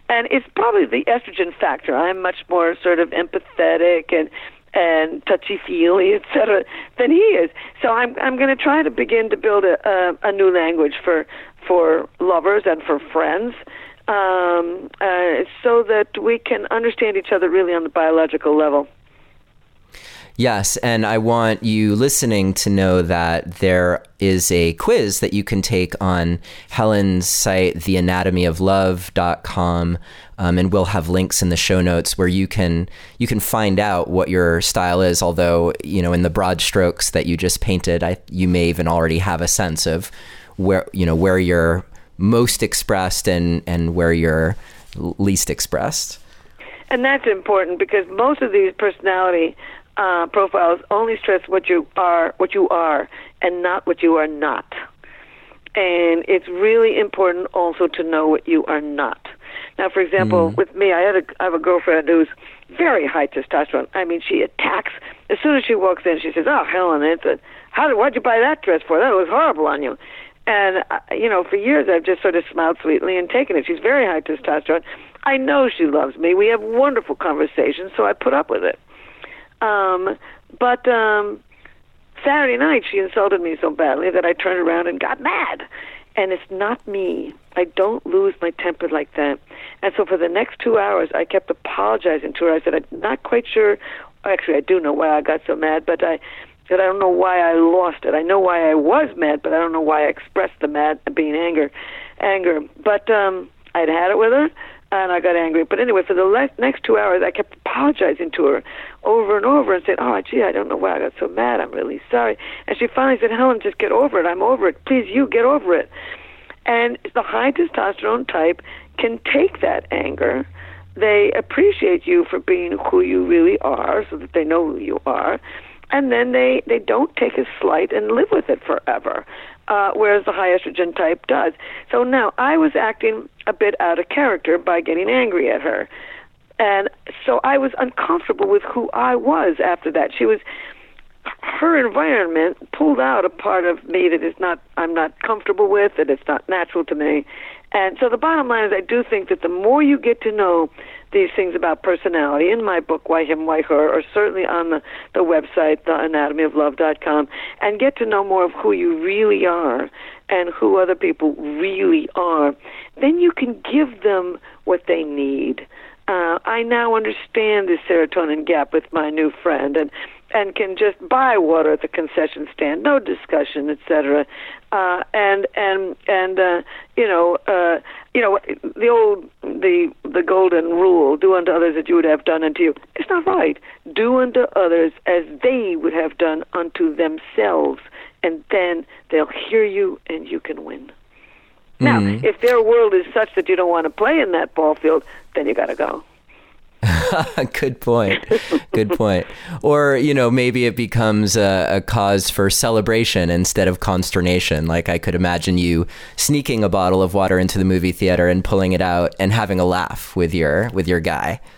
Speaker 2: And it's probably the estrogen factor. I'm much more sort of empathetic and and touchy feely, etc., than he is. So I'm I'm going to try to begin to build a, a a new language for for lovers and for friends, um, uh, so that we can understand each other really on the biological level.
Speaker 1: Yes, and I want you listening to know that there is a quiz that you can take on Helen's site, theanatomyoflove.com, um, and we'll have links in the show notes where you can you can find out what your style is. Although you know, in the broad strokes that you just painted, I, you may even already have a sense of where you know where you're most expressed and and where you're least expressed.
Speaker 2: And that's important because most of these personality uh, profiles only stress what you are, what you are, and not what you are not. And it's really important also to know what you are not. Now, for example, mm. with me, I had a I have a girlfriend who's very high testosterone. I mean, she attacks as soon as she walks in. She says, "Oh, Helen, it's a how did why'd you buy that dress for? That was horrible on you." And uh, you know, for years I've just sort of smiled sweetly and taken it. She's very high testosterone. I know she loves me. We have wonderful conversations, so I put up with it. Um, but um, Saturday night, she insulted me so badly that I turned around and got mad. And it's not me. I don't lose my temper like that. And so for the next two hours, I kept apologizing to her. I said, I'm not quite sure. Actually, I do know why I got so mad, but I said, I don't know why I lost it. I know why I was mad, but I don't know why I expressed the mad, being anger, anger. But um, I'd had it with her and I got angry. But anyway, for the le- next two hours, I kept apologizing to her over and over and said, "Oh, gee, I don't know why I got so mad. I'm really sorry." And she finally said, "Helen, just get over it. I'm over it. Please, you get over it." And the high testosterone type can take that anger. They appreciate you for being who you really are, so that they know who you are, and then they they don't take a slight and live with it forever uh, whereas the high estrogen type does. So now I was acting a bit out of character by getting angry at her. And so I was uncomfortable with who I was after that. She was her environment pulled out a part of me that is not I'm not comfortable with, that it's not natural to me. And so the bottom line is I do think that the more you get to know these things about personality in my book, Why Him, Why Her, or certainly on the, the website, theanatomyoflove.com, and get to know more of who you really are and who other people really are, then you can give them what they need. Uh, I now understand the serotonin gap with my new friend, and and can just buy water at the concession stand, no discussion, etc. Uh, and and and uh, you know, uh, you know, the old the the golden rule: do unto others as you would have done unto you. It's not right. Do unto others as they would have done unto themselves, and then they'll hear you, and you can win. Now, mm-hmm. if their world is such that you don't want to play in that ball field, then you got to go.
Speaker 1: Good point. Good point. Or, you know, maybe it becomes a, a, cause for celebration instead of consternation. Like I could imagine you sneaking a bottle of water into the movie theater and pulling it out and having a laugh with your with your guy.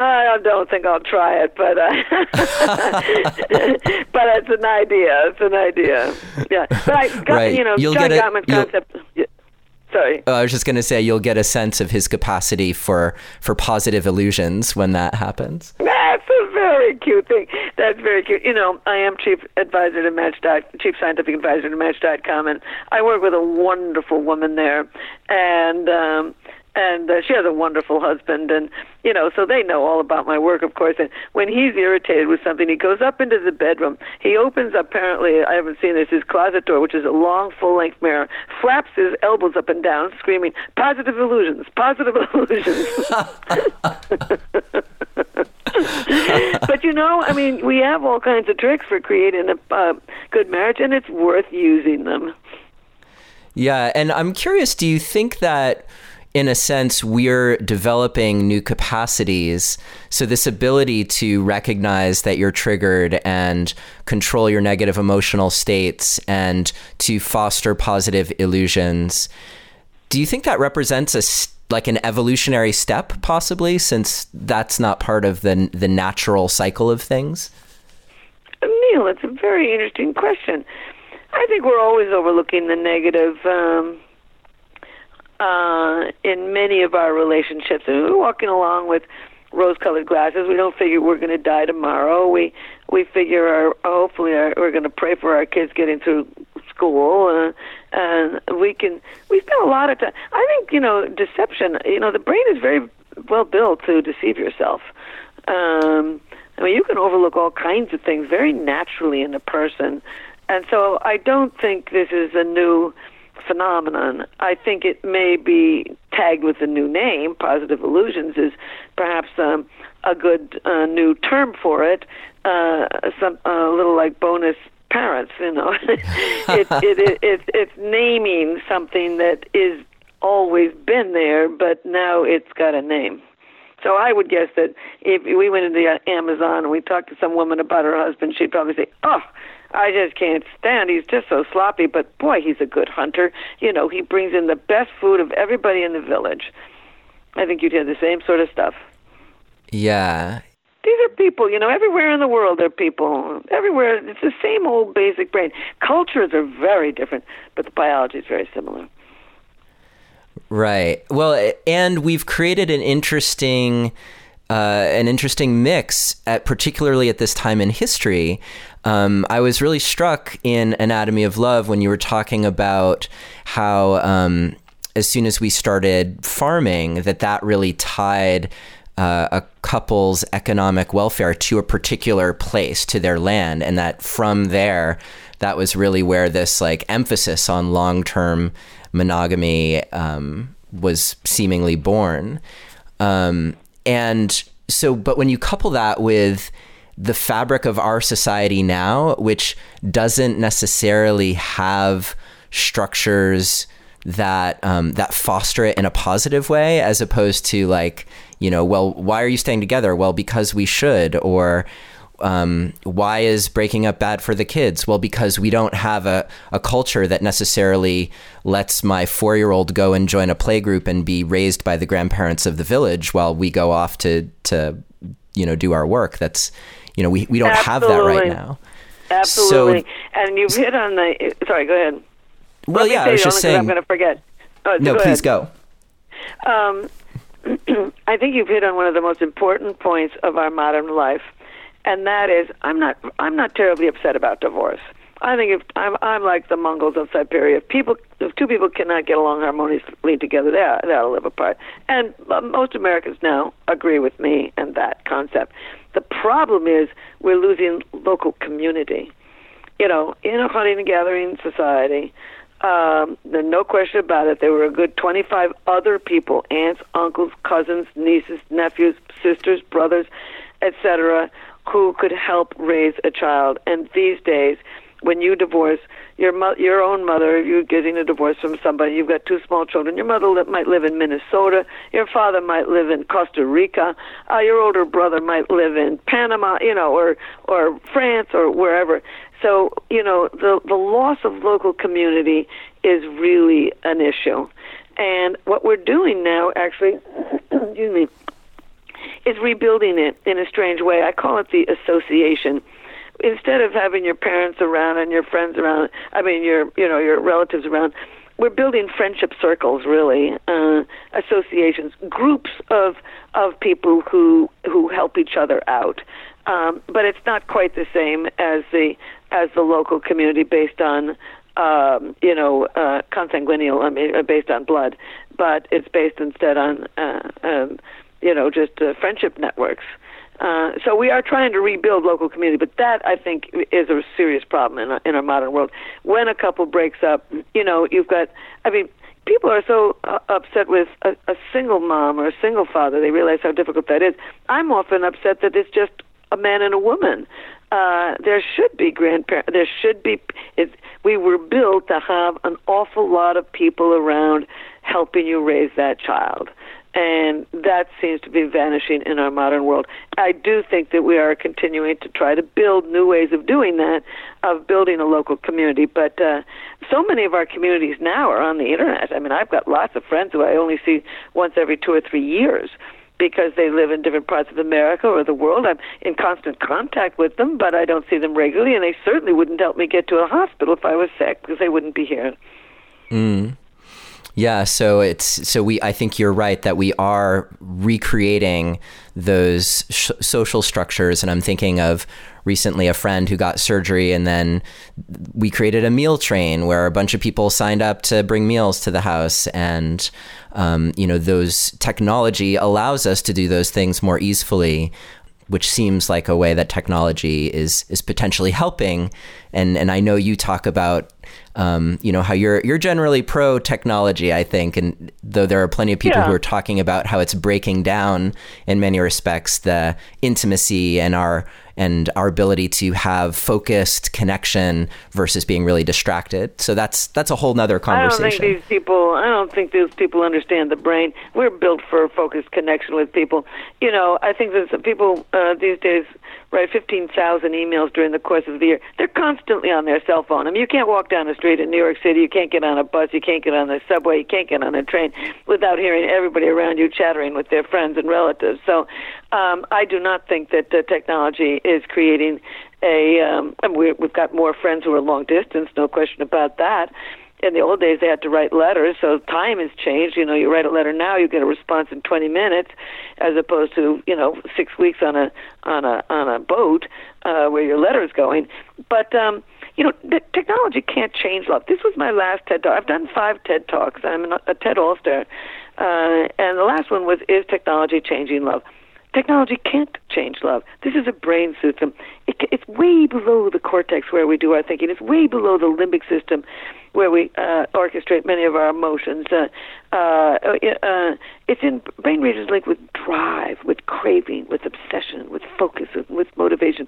Speaker 2: I don't think I'll try it, but uh, but it's an idea. It's an idea. Yeah, but I got right. you know you'll John Gottman's concept. Sorry.
Speaker 1: Oh, I was just going to say you'll get a sense of his capacity for for positive illusions when that happens.
Speaker 2: That's a very cute thing. That's very cute. You know, I am chief advisor to Match. Chief scientific advisor to Match.com, and I work with a wonderful woman there, and. um and uh, she has a wonderful husband and you know so they know all about my work of course. And when he's irritated with something he goes up into the bedroom. He opens apparently i haven't seen this his closet door which is a long full length mirror flaps his elbows up and down screaming positive illusions positive illusions. But you know i mean we have all kinds of tricks for creating a uh, good marriage and it's worth using them.
Speaker 1: Yeah and i'm curious do you think that in a sense, we're developing new capacities. So, this ability to recognize that you're triggered and control your negative emotional states and to foster positive illusions. Do you think that represents a like an evolutionary step, possibly, since that's not part of the the natural cycle of things?
Speaker 2: Neil, it's a very interesting question. I think we're always overlooking the negative. Um, uh, in many of our relationships. And we're walking along with rose-colored glasses. We don't figure we're going to die tomorrow. We we figure our hopefully our, we're going to pray for our kids getting through school, uh, and we can. We spend a lot of time. I think you know deception. You know the brain is very well built to deceive yourself. Um, I mean, you can overlook all kinds of things very naturally in a person, and so I don't think this is a new phenomenon. I think it may be tagged with a new name. Positive illusions is perhaps um, a good uh, new term for it. Uh, some a little like bonus parents, you know. it, it, it, it, it's naming something that is always been there, but now it's got a name. So I would guess that if we went into the Amazon and we talked to some woman about her husband, she'd probably say, "Oh, I just can't stand. He's just so sloppy, but boy, he's a good hunter. You know, he brings in the best food of everybody in the village. I think you'd hear the same sort of stuff.
Speaker 1: Yeah.
Speaker 2: These are people, you know, everywhere in the world there are people. Everywhere, it's the same old basic brain. Cultures are very different, but the biology is very similar.
Speaker 1: Right. Well, and we've created an interesting uh, an interesting mix, at, particularly at this time in history. Um, I was really struck in Anatomy of Love when you were talking about how, um, as soon as we started farming, that that really tied uh, a couple's economic welfare to a particular place, to their land, and that from there, that was really where this like emphasis on long term monogamy um, was seemingly born. Um, and so, but when you couple that with the fabric of our society now, which doesn't necessarily have structures that um, that foster it in a positive way, as opposed to like, you know, well, why are you staying together? Well, because we should, or um, why is breaking up bad for the kids? Well, because we don't have a, a culture that necessarily lets my four year old go and join a play group and be raised by the grandparents of the village while we go off to, to you know, do our work. That's, you know, we, we don't
Speaker 2: Absolutely.
Speaker 1: have that right now.
Speaker 2: Absolutely. So, and you've hit on the, sorry, go ahead.
Speaker 1: Well, yeah, I was just saying.
Speaker 2: I'm going to forget.
Speaker 1: Oh, no,
Speaker 2: go
Speaker 1: please go.
Speaker 2: Um, I think you've hit on one of the most important points of our modern life and that is I'm not I'm not terribly upset about divorce. I think if I'm I'm like the Mongols of Siberia. If people if two people cannot get along harmoniously together, they they'll live apart. And most Americans now agree with me and that concept. The problem is we're losing local community. You know, in a hunting and gathering society, um, there's no question about it. There were a good 25 other people, aunts, uncles, cousins, nieces, nephews, sisters, brothers, etc., who could help raise a child. And these days, when you divorce, your mo- your own mother, you're getting a divorce from somebody. You've got two small children. Your mother li- might live in Minnesota. Your father might live in Costa Rica. Uh, your older brother might live in Panama, you know, or or France or wherever. So you know the the loss of local community is really an issue. And what we're doing now, actually, excuse me, is rebuilding it in a strange way. I call it the association. Instead of having your parents around and your friends around, I mean your you know your relatives around, we're building friendship circles, really, uh, associations, groups of of people who who help each other out. Um, but it's not quite the same as the as the local community based on um, you know uh, consanguineal, I mean, uh, based on blood, but it's based instead on uh, um, you know just uh, friendship networks. Uh, so we are trying to rebuild local community, but that I think is a serious problem in our, in our modern world. When a couple breaks up, you know, you've got, I mean, people are so uh, upset with a, a single mom or a single father. They realize how difficult that is. I'm often upset that it's just a man and a woman. Uh, there should be grandparents. There should be. It, we were built to have an awful lot of people around helping you raise that child and that seems to be vanishing in our modern world. I do think that we are continuing to try to build new ways of doing that, of building a local community. But uh, so many of our communities now are on the internet. I mean, I've got lots of friends who I only see once every two or three years because they live in different parts of America or the world. I'm in constant contact with them, but I don't see them regularly, and they certainly wouldn't help me get to a hospital if I was sick because they wouldn't be here.
Speaker 1: Mm. Yeah, so it's so we I think you're right that we are recreating those sh- social structures. And I'm thinking of recently a friend who got surgery and then we created a meal train where a bunch of people signed up to bring meals to the house. And um, you know those technology allows us to do those things more easily which seems like a way that technology is is potentially helping and and I know you talk about um, you know how you're you're generally pro technology, I think, and though there are plenty of people yeah. who are talking about how it's breaking down in many respects the intimacy and our and our ability to have focused connection versus being really distracted. So that's that's a whole nother conversation.
Speaker 2: I don't think these people. I don't think these people understand the brain. We're built for focused connection with people. You know, I think that people uh, these days write 15,000 emails during the course of the year. They're constantly on their cell phone. I mean, you can't walk down the street in New York City, you can't get on a bus, you can't get on the subway, you can't get on a train without hearing everybody around you chattering with their friends and relatives. So um, I do not think that uh, technology is creating a. Um, I mean, we've got more friends who are long distance, no question about that in the old days they had to write letters, so time has changed. You know, you write a letter now, you get a response in 20 minutes, as opposed to you know six weeks on a on a on a boat uh, where your letter is going. But um, you know, the technology can't change love. This was my last TED talk. I've done five TED talks. I'm a TED All Star, uh, and the last one was "Is technology changing love?" Technology can't change love. This is a brain system. It, it's way below the cortex where we do our thinking. It's way below the limbic system where we uh, orchestrate many of our emotions. Uh, uh, uh, it's in brain regions linked with drive, with craving, with obsession, with focus, with motivation.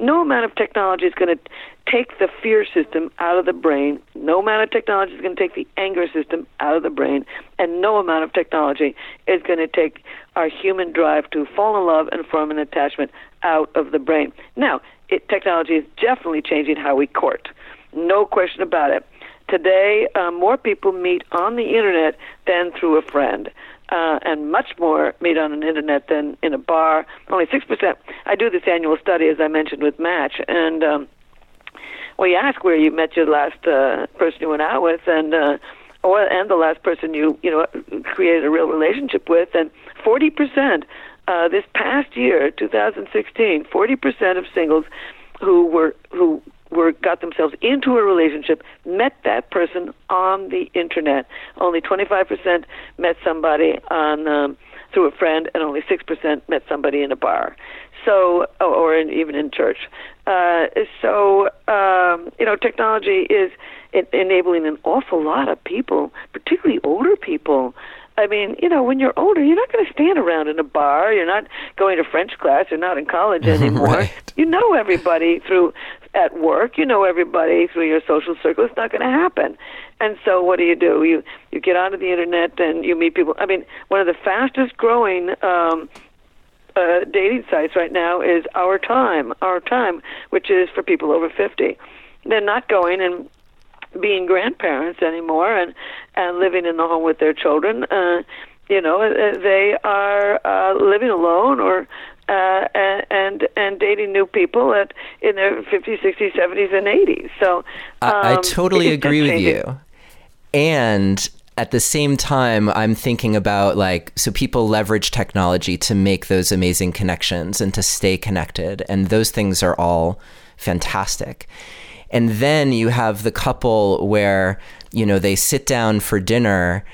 Speaker 2: No amount of technology is going to take the fear system out of the brain. No amount of technology is going to take the anger system out of the brain. And no amount of technology is going to take our human drive to fall in love and form an attachment out of the brain. Now, it, technology is definitely changing how we court. No question about it. Today, uh, more people meet on the internet than through a friend. Uh, and much more meet on an internet than in a bar. Only six percent. I do this annual study, as I mentioned, with Match, and um, we ask where you met your last uh, person you went out with, and uh, or and the last person you you know created a real relationship with, and forty percent uh, this past year, 2016, forty percent of singles who were who were got themselves into a relationship met that person on the internet. Only 25% met somebody on um, through a friend, and only 6% met somebody in a bar. So, or in, even in church. Uh, so, um, you know, technology is enabling an awful lot of people, particularly older people, I mean, you know, when you're older, you're not going to stand around in a bar. You're not going to French class. You're not in college anymore.
Speaker 1: right.
Speaker 2: You know everybody through at work. You know everybody through your social circle. It's not going to happen. And so, what do you do? You you get onto the internet and you meet people. I mean, one of the fastest growing um, uh, dating sites right now is Our Time, Our Time, which is for people over 50. They're not going and being grandparents anymore and and living in the home with their children. Uh, you know, uh, they are uh, living alone or uh, and and dating new people at in their 50s, 60s, 70s, and 80s. So um,
Speaker 1: I, I um, totally agree with you. And at the same time, I'm thinking about like, so people leverage technology to make those amazing connections and to stay connected. And those things are all fantastic. And then you have the couple where, you know, they sit down for dinner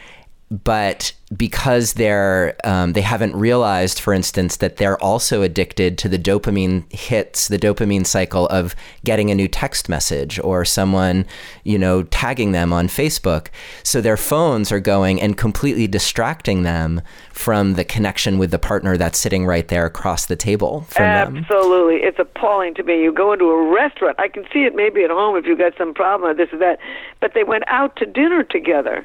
Speaker 1: but because they're um, they haven't realized, for instance, that they're also addicted to the dopamine hits, the dopamine cycle of getting a new text message or someone, you know, tagging them on Facebook. So their phones are going and completely distracting them from the connection with the partner that's sitting right there across the table from
Speaker 2: Absolutely.
Speaker 1: them.
Speaker 2: Absolutely, it's appalling to me. You go into a restaurant. I can see it maybe at home if you've got some problem or this or that, but they went out to dinner together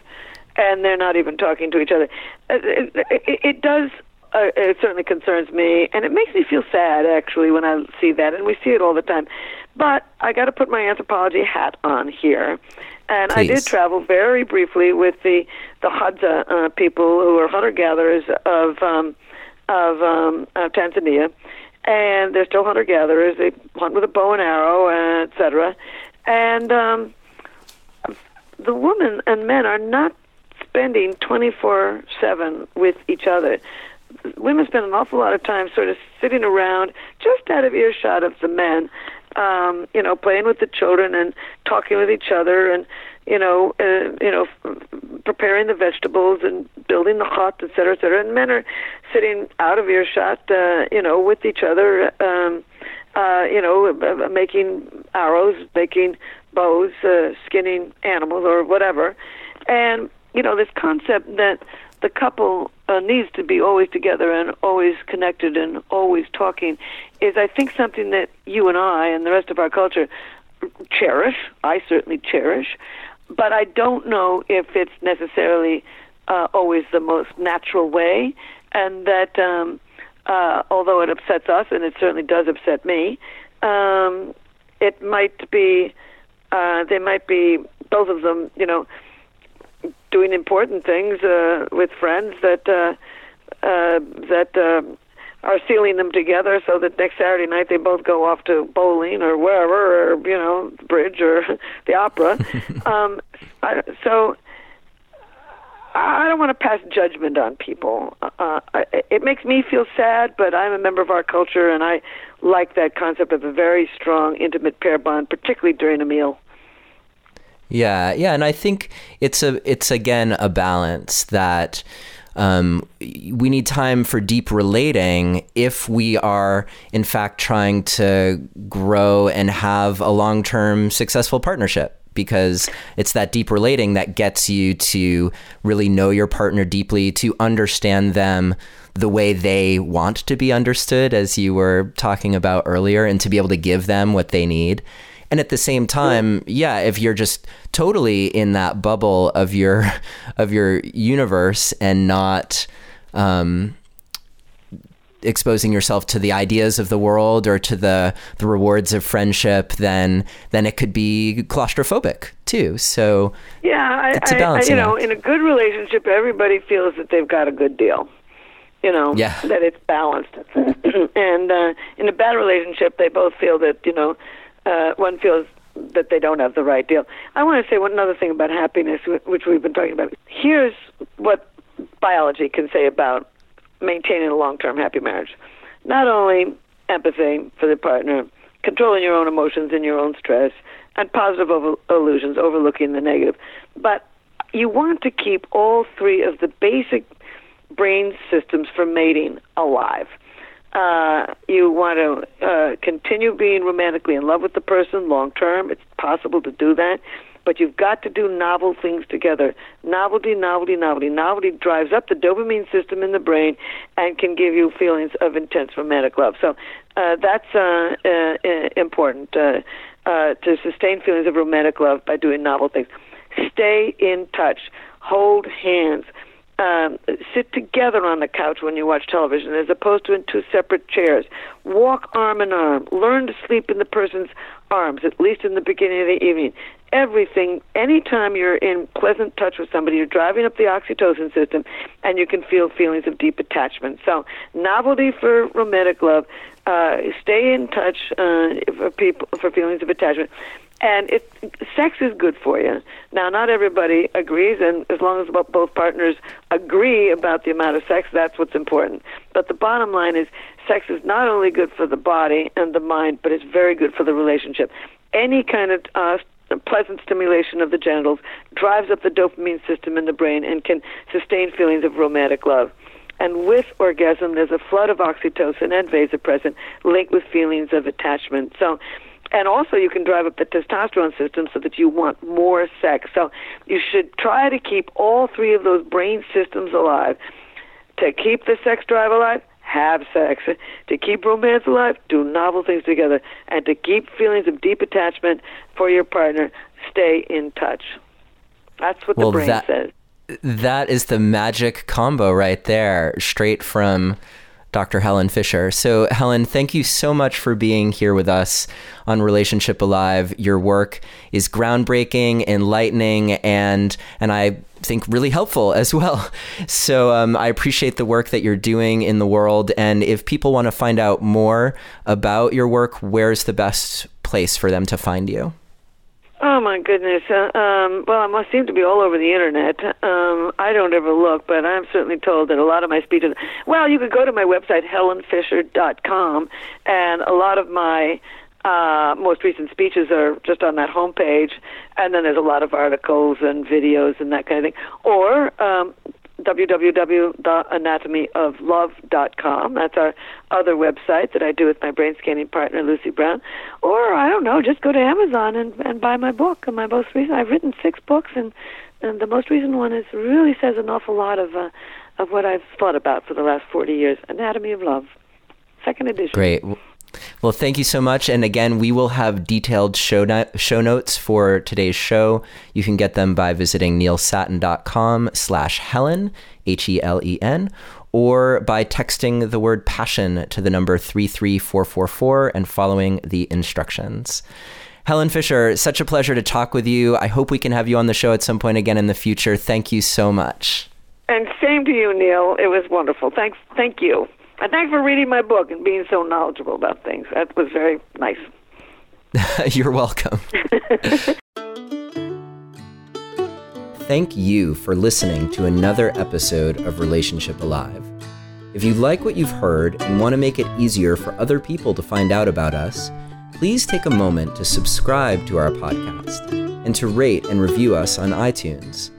Speaker 2: and they're not even talking to each other. Uh, it, it, it does. Uh, it certainly concerns me, and it makes me feel sad actually when I see that, and we see it all the time. But I got to put my anthropology hat on here, and
Speaker 1: Please.
Speaker 2: I did travel very briefly with the the Hadza uh, people who are hunter gatherers of um, of um, uh, Tanzania, and they're still hunter gatherers. They hunt with a bow and arrow, uh, etc. And um, the women and men are not spending 24 7 with each other. Women spend an awful lot of time sort of sitting around just out of earshot of the men, um, you know, playing with the children and talking with each other and, you know, uh, you know, preparing the vegetables and building the hut, et cetera, et cetera. And men are sitting out of earshot, uh, you know, with each other, um, uh, you know, uh, making arrows, making bows, uh, skinning animals or whatever. And you know, this concept that the couple uh, needs to be always together and always connected and always talking is, I think, something that you and I and the rest of our culture cherish. I certainly cherish, but I don't know if it's necessarily uh, always the most natural way, and that um, uh, although it upsets us, and it certainly does upset me, um, it might be. Uh, they might be both of them, you know, doing important things uh, with friends that uh, uh, that uh, are sealing them together so that next Saturday night they both go off to bowling or wherever, or you know, bridge or the opera. um, I, so I don't want to pass judgment on people. Uh, I, it makes me feel sad, but I'm a member of our culture, and I like that concept of a very strong, intimate pair bond, particularly during a meal.
Speaker 1: Yeah, yeah, and I think it's a it's again a balance that um, we need time for deep relating if we are in fact trying to grow and have a long term successful partnership because it's that deep relating that gets you to really know your partner deeply to understand them the way they want to be understood as you were talking about earlier and to be able to give them what they need and at the same time, yeah, if you're just totally in that bubble of your of your universe and not um, exposing yourself to the ideas of the world or to the the rewards of friendship, then then it could be claustrophobic too. So
Speaker 2: yeah, I, it's a balancing I, you know, act. in a good relationship, everybody feels that they've got a good deal. You know,
Speaker 1: yeah.
Speaker 2: that it's balanced. and uh, in a bad relationship, they both feel that you know uh, one feels that they don't have the right deal. I want to say one other thing about happiness, which we've been talking about. Here's what biology can say about maintaining a long-term happy marriage. Not only empathy for the partner, controlling your own emotions and your own stress, and positive over- illusions, overlooking the negative, but you want to keep all three of the basic brain systems for mating alive uh, you want to uh, continue being romantically in love with the person long term. It's possible to do that, but you've got to do novel things together. Novelty, novelty, novelty. Novelty drives up the dopamine system in the brain and can give you feelings of intense romantic love. So uh, that's uh, uh, important. Uh, uh, to sustain feelings of romantic love by doing novel things. Stay in touch. Hold hands. Um, sit together on the couch when you watch television as opposed to in two separate chairs. Walk arm in arm. Learn to sleep in the person's arms, at least in the beginning of the evening. Everything, anytime you're in pleasant touch with somebody, you're driving up the oxytocin system and you can feel feelings of deep attachment. So, novelty for romantic love. Uh, stay in touch uh, for people for feelings of attachment and it sex is good for you. Now, not everybody agrees, and as long as both partners agree about the amount of sex, that's what's important. But the bottom line is, sex is not only good for the body and the mind, but it's very good for the relationship. Any kind of uh, pleasant stimulation of the genitals drives up the dopamine system in the brain and can sustain feelings of romantic love. And with orgasm, there's a flood of oxytocin and vasopressin linked with feelings of attachment. So and also you can drive up the testosterone system so that you want more sex. So you should try to keep all three of those brain systems alive. To keep the sex drive alive, have sex. To keep romance alive, do novel things together. And to keep feelings of deep attachment for your partner, stay in touch. That's what
Speaker 1: well,
Speaker 2: the brain
Speaker 1: that,
Speaker 2: says.
Speaker 1: That is the magic combo right there, straight from Dr. Helen Fisher. So, Helen, thank you so much for being here with us on Relationship Alive. Your work is groundbreaking, enlightening, and and I think really helpful as well. So, um, I appreciate the work that you're doing in the world. And if people want to find out more about your work, where's the best place for them to find you?
Speaker 2: Oh my goodness! Uh, um, well, I must seem to be all over the internet. Um, I don't ever look, but I'm certainly told that a lot of my speeches. Well, you could go to my website helenfisher.com, and a lot of my uh, most recent speeches are just on that homepage, and then there's a lot of articles and videos and that kind of thing. Or um, www.anatomyoflove.com. That's our other website that I do with my brain scanning partner, Lucy Brown. Or, I don't know, just go to Amazon and, and buy my book. And my most recent, I've written six books, and, and the most recent one is really says an awful lot of, uh, of what I've thought about for the last 40 years Anatomy of Love, second edition.
Speaker 1: Great. Well, thank you so much. And again, we will have detailed show, no- show notes for today's show. You can get them by visiting neilsattin.com slash Helen, H-E-L-E-N, or by texting the word passion to the number 33444 and following the instructions. Helen Fisher, such a pleasure to talk with you. I hope we can have you on the show at some point again in the future. Thank you so much.
Speaker 2: And same to you, Neil. It was wonderful. Thanks. Thank you. And thanks for reading my book and being so knowledgeable about things. That was very nice.
Speaker 1: You're welcome. Thank you for listening to another episode of Relationship Alive. If you like what you've heard and want to make it easier for other people to find out about us, please take a moment to subscribe to our podcast and to rate and review us on iTunes.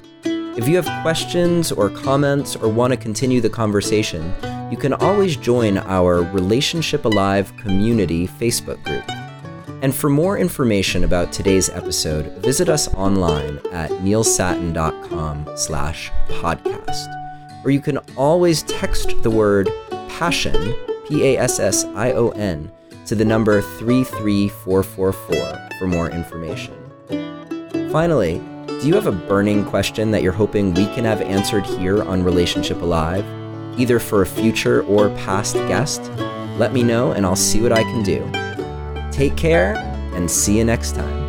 Speaker 1: If you have questions or comments or want to continue the conversation, you can always join our Relationship Alive community Facebook group. And for more information about today's episode, visit us online at neilsattin.com slash podcast. Or you can always text the word passion, P-A-S-S-I-O-N, to the number 33444 for more information. Finally, do you have a burning question that you're hoping we can have answered here on Relationship Alive, either for a future or past guest? Let me know and I'll see what I can do. Take care and see you next time.